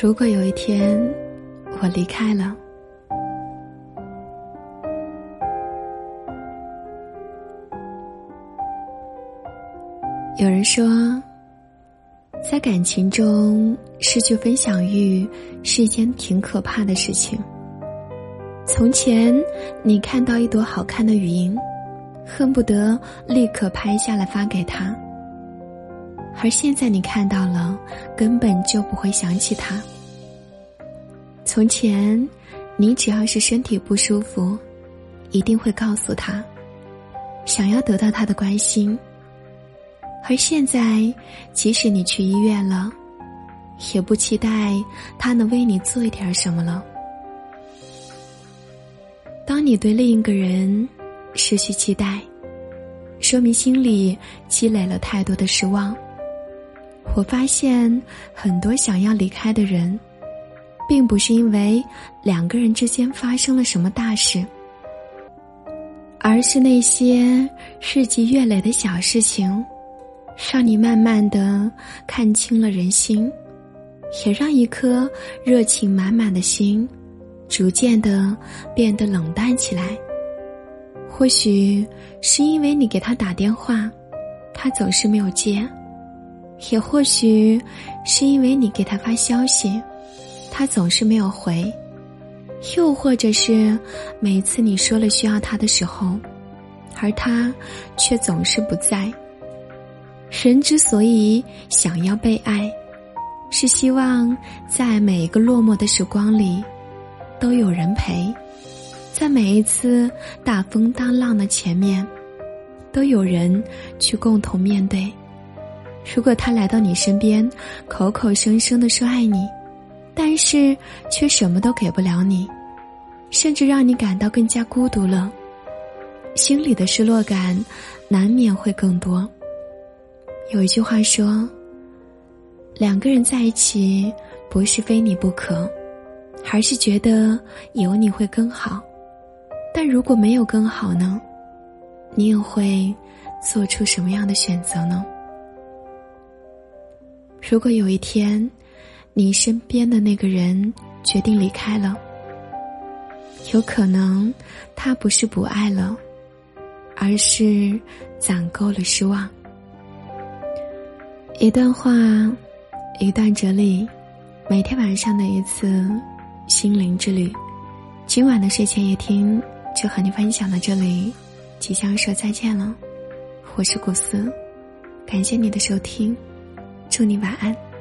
如果有一天我离开了，有人说，在感情中失去分享欲是一件挺可怕的事情。从前，你看到一朵好看的云，恨不得立刻拍下来发给他。而现在你看到了，根本就不会想起他。从前，你只要是身体不舒服，一定会告诉他，想要得到他的关心。而现在，即使你去医院了，也不期待他能为你做一点什么了。当你对另一个人失去期待，说明心里积累了太多的失望。我发现很多想要离开的人，并不是因为两个人之间发生了什么大事，而是那些日积月累的小事情，让你慢慢的看清了人心，也让一颗热情满满的心，逐渐的变得冷淡起来。或许是因为你给他打电话，他总是没有接。也或许是因为你给他发消息，他总是没有回；又或者是每次你说了需要他的时候，而他却总是不在。人之所以想要被爱，是希望在每一个落寞的时光里都有人陪，在每一次大风大浪的前面都有人去共同面对。如果他来到你身边，口口声声的说爱你，但是却什么都给不了你，甚至让你感到更加孤独了，心里的失落感难免会更多。有一句话说：“两个人在一起，不是非你不可，而是觉得有你会更好。但如果没有更好呢？你又会做出什么样的选择呢？”如果有一天，你身边的那个人决定离开了，有可能他不是不爱了，而是攒够了失望。一段话，一段哲理，每天晚上的一次心灵之旅。今晚的睡前夜听就和你分享到这里，即将说再见了。我是古斯，感谢你的收听。祝你晚安。